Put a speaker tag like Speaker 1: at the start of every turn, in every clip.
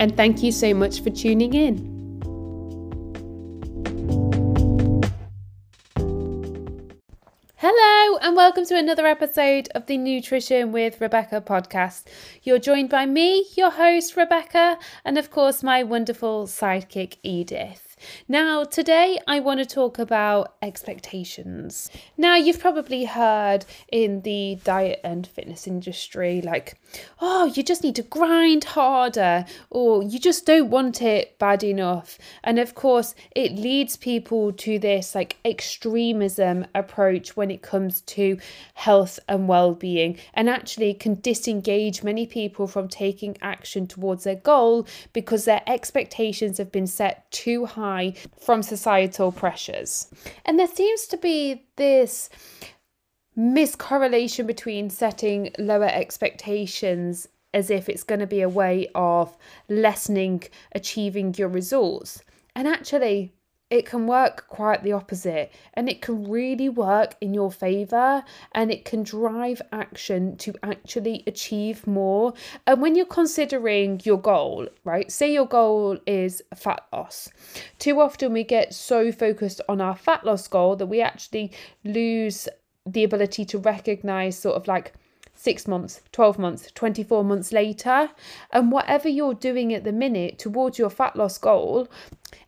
Speaker 1: and thank you so much for tuning in. Hello, and welcome to another episode of the Nutrition with Rebecca podcast. You're joined by me, your host, Rebecca, and of course, my wonderful sidekick, Edith. Now, today I want to talk about expectations. Now, you've probably heard in the diet and fitness industry, like, oh, you just need to grind harder, or you just don't want it bad enough. And of course, it leads people to this like extremism approach when it comes to health and well being, and actually can disengage many people from taking action towards their goal because their expectations have been set too high high from societal pressures. And there seems to be this miscorrelation between setting lower expectations as if it's going to be a way of lessening achieving your results. And actually, it can work quite the opposite and it can really work in your favor and it can drive action to actually achieve more. And when you're considering your goal right say your goal is fat loss. Too often we get so focused on our fat loss goal that we actually lose the ability to recognize sort of like six months, 12 months, 24 months later. And whatever you're doing at the minute towards your fat loss goal,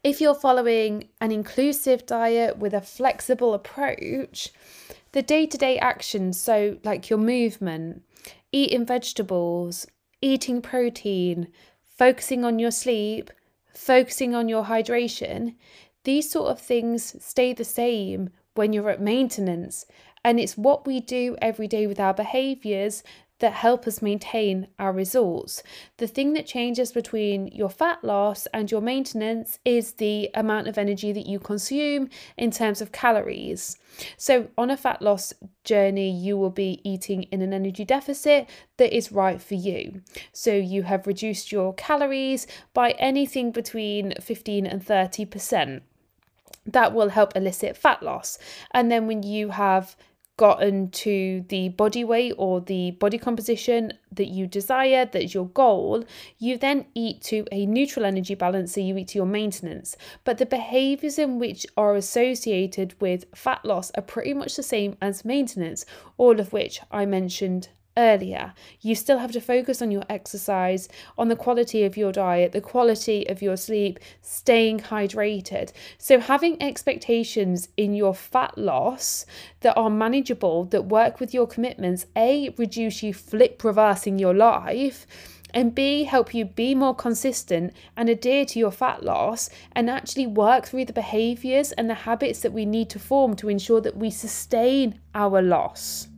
Speaker 1: if you're following an inclusive diet with a flexible approach, the day to day actions, so like your movement, eating vegetables, eating protein, focusing on your sleep, focusing on your hydration, these sort of things stay the same when you're at maintenance. And it's what we do every day with our behaviors that help us maintain our results. The thing that changes between your fat loss and your maintenance is the amount of energy that you consume in terms of calories. So, on a fat loss journey, you will be eating in an energy deficit that is right for you. So, you have reduced your calories by anything between 15 and 30% that will help elicit fat loss. And then when you have gotten to the body weight or the body composition that you desire, that is your goal, you then eat to a neutral energy balance, so you eat to your maintenance. But the behaviors in which are associated with fat loss are pretty much the same as maintenance, all of which I mentioned earlier. You still have to focus on your exercise, on the quality of your diet, the quality of your sleep, staying hydrated. So, having expectations in your fat loss that are manageable, that work with your commitments, A, reduce you flip reversing your life and B, help you be more consistent and adhere to your fat loss and actually work through the behaviors and the habits that we need to form to ensure that we sustain our loss.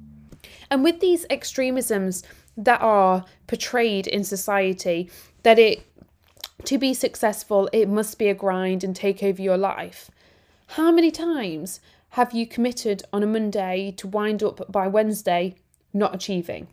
Speaker 1: And with these extremisms that are portrayed in society, that it to be successful, it must be a grind and take over your life. How many times have you committed on a Monday to wind up by Wednesday not achieving?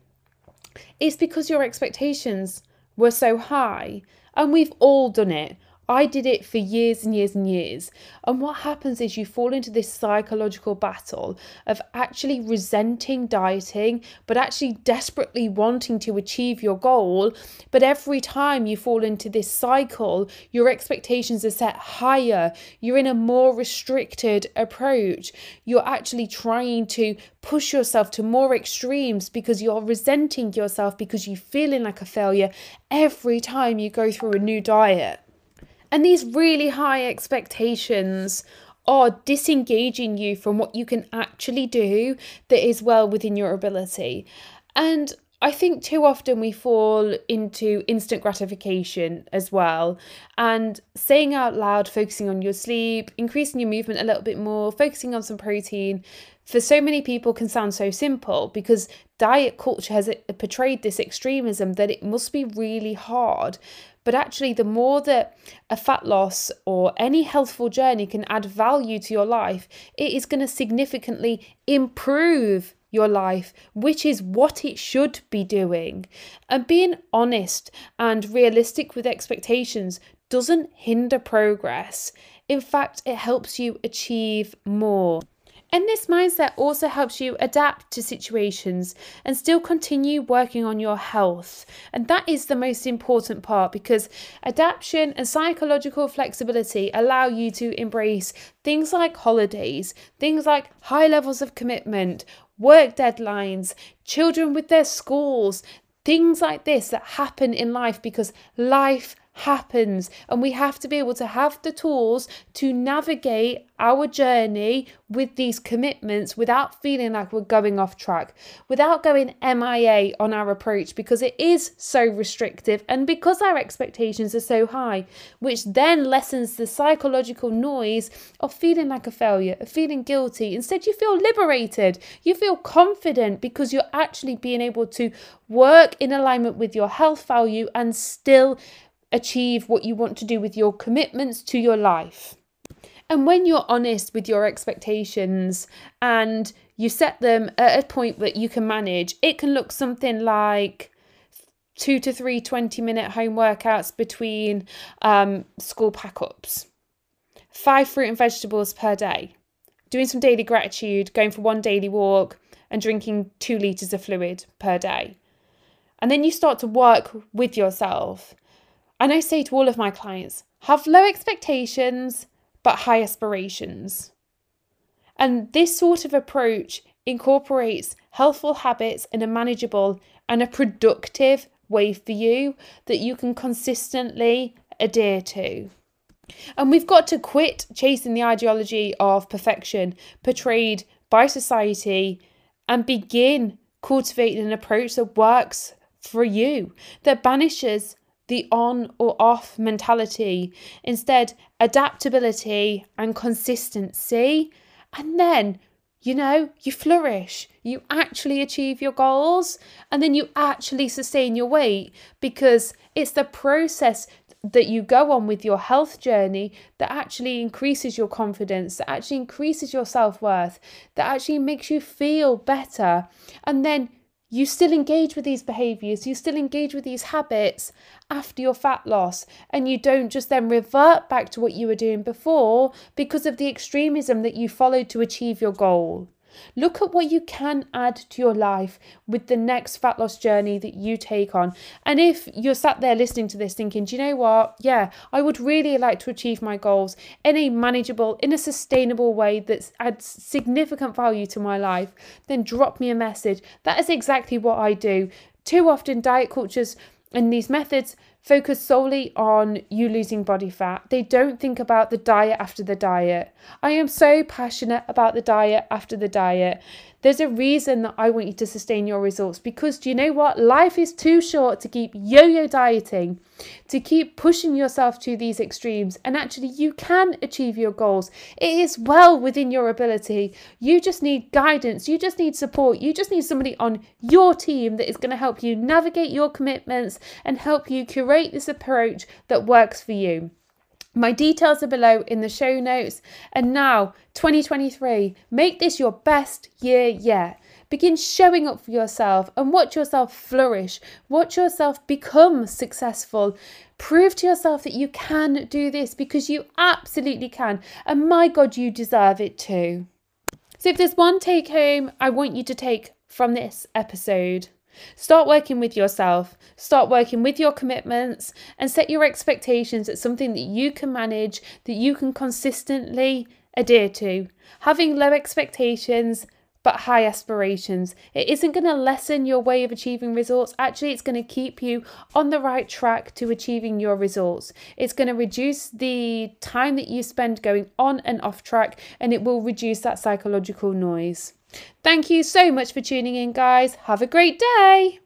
Speaker 1: It's because your expectations were so high, and we've all done it. I did it for years and years and years. And what happens is you fall into this psychological battle of actually resenting dieting, but actually desperately wanting to achieve your goal. But every time you fall into this cycle, your expectations are set higher. You're in a more restricted approach. You're actually trying to push yourself to more extremes because you're resenting yourself because you're feeling like a failure every time you go through a new diet. And these really high expectations are disengaging you from what you can actually do that is well within your ability. And I think too often we fall into instant gratification as well. And saying out loud, focusing on your sleep, increasing your movement a little bit more, focusing on some protein, for so many people can sound so simple because diet culture has uh, portrayed this extremism that it must be really hard. But actually, the more that a fat loss or any healthful journey can add value to your life, it is going to significantly improve your life, which is what it should be doing. And being honest and realistic with expectations doesn't hinder progress. In fact, it helps you achieve more. And this mindset also helps you adapt to situations and still continue working on your health. And that is the most important part because adaptation and psychological flexibility allow you to embrace things like holidays, things like high levels of commitment, work deadlines, children with their schools, things like this that happen in life because life happens and we have to be able to have the tools to navigate our journey with these commitments without feeling like we're going off track, without going MIA on our approach because it is so restrictive and because our expectations are so high, which then lessens the psychological noise of feeling like a failure, of feeling guilty. Instead, you feel liberated, you feel confident because you're actually being able to work in alignment with your health value and still achieve what you want to do with your commitments to your life. And when you're honest with your expectations and you set them at a point that you can manage, it can look something like two to three 20 minute home workouts between um, school pack ups, five fruit and vegetables per day, doing some daily gratitude, going for one daily walk, and drinking two litres of fluid per day. And then you start to work with yourself and I say to all of my clients have low expectations, but high aspirations. And this sort of approach incorporates healthful habits in a manageable and a productive way for you that you can consistently adhere to. And we've got to quit chasing the ideology of perfection portrayed by society and begin cultivating an approach that works for you, that banishes the on or off mentality. Instead, adaptability and consistency. And then, you know, you flourish. You actually achieve your goals and then you actually sustain your weight because it's the process that you go on with your health journey that actually increases your confidence, that actually increases your self worth, that actually makes you feel better. And then you still engage with these behaviors, you still engage with these habits after your fat loss, and you don't just then revert back to what you were doing before because of the extremism that you followed to achieve your goal. Look at what you can add to your life with the next fat loss journey that you take on. And if you're sat there listening to this thinking, do you know what? Yeah, I would really like to achieve my goals in a manageable, in a sustainable way that adds significant value to my life, then drop me a message. That is exactly what I do. Too often, diet cultures and these methods focus solely on you losing body fat. They don't think about the diet after the diet. I am so passionate about the diet after the diet. There's a reason that I want you to sustain your results because do you know what? Life is too short to keep yo yo dieting, to keep pushing yourself to these extremes. And actually, you can achieve your goals. It is well within your ability. You just need guidance, you just need support, you just need somebody on your team that is going to help you navigate your commitments and help you curate this approach that works for you. My details are below in the show notes. And now, 2023, make this your best year yet. Begin showing up for yourself and watch yourself flourish. Watch yourself become successful. Prove to yourself that you can do this because you absolutely can. And my God, you deserve it too. So, if there's one take home I want you to take from this episode, Start working with yourself, start working with your commitments, and set your expectations at something that you can manage, that you can consistently adhere to. Having low expectations but high aspirations. It isn't going to lessen your way of achieving results. Actually, it's going to keep you on the right track to achieving your results. It's going to reduce the time that you spend going on and off track, and it will reduce that psychological noise. Thank you so much for tuning in, guys. Have a great day.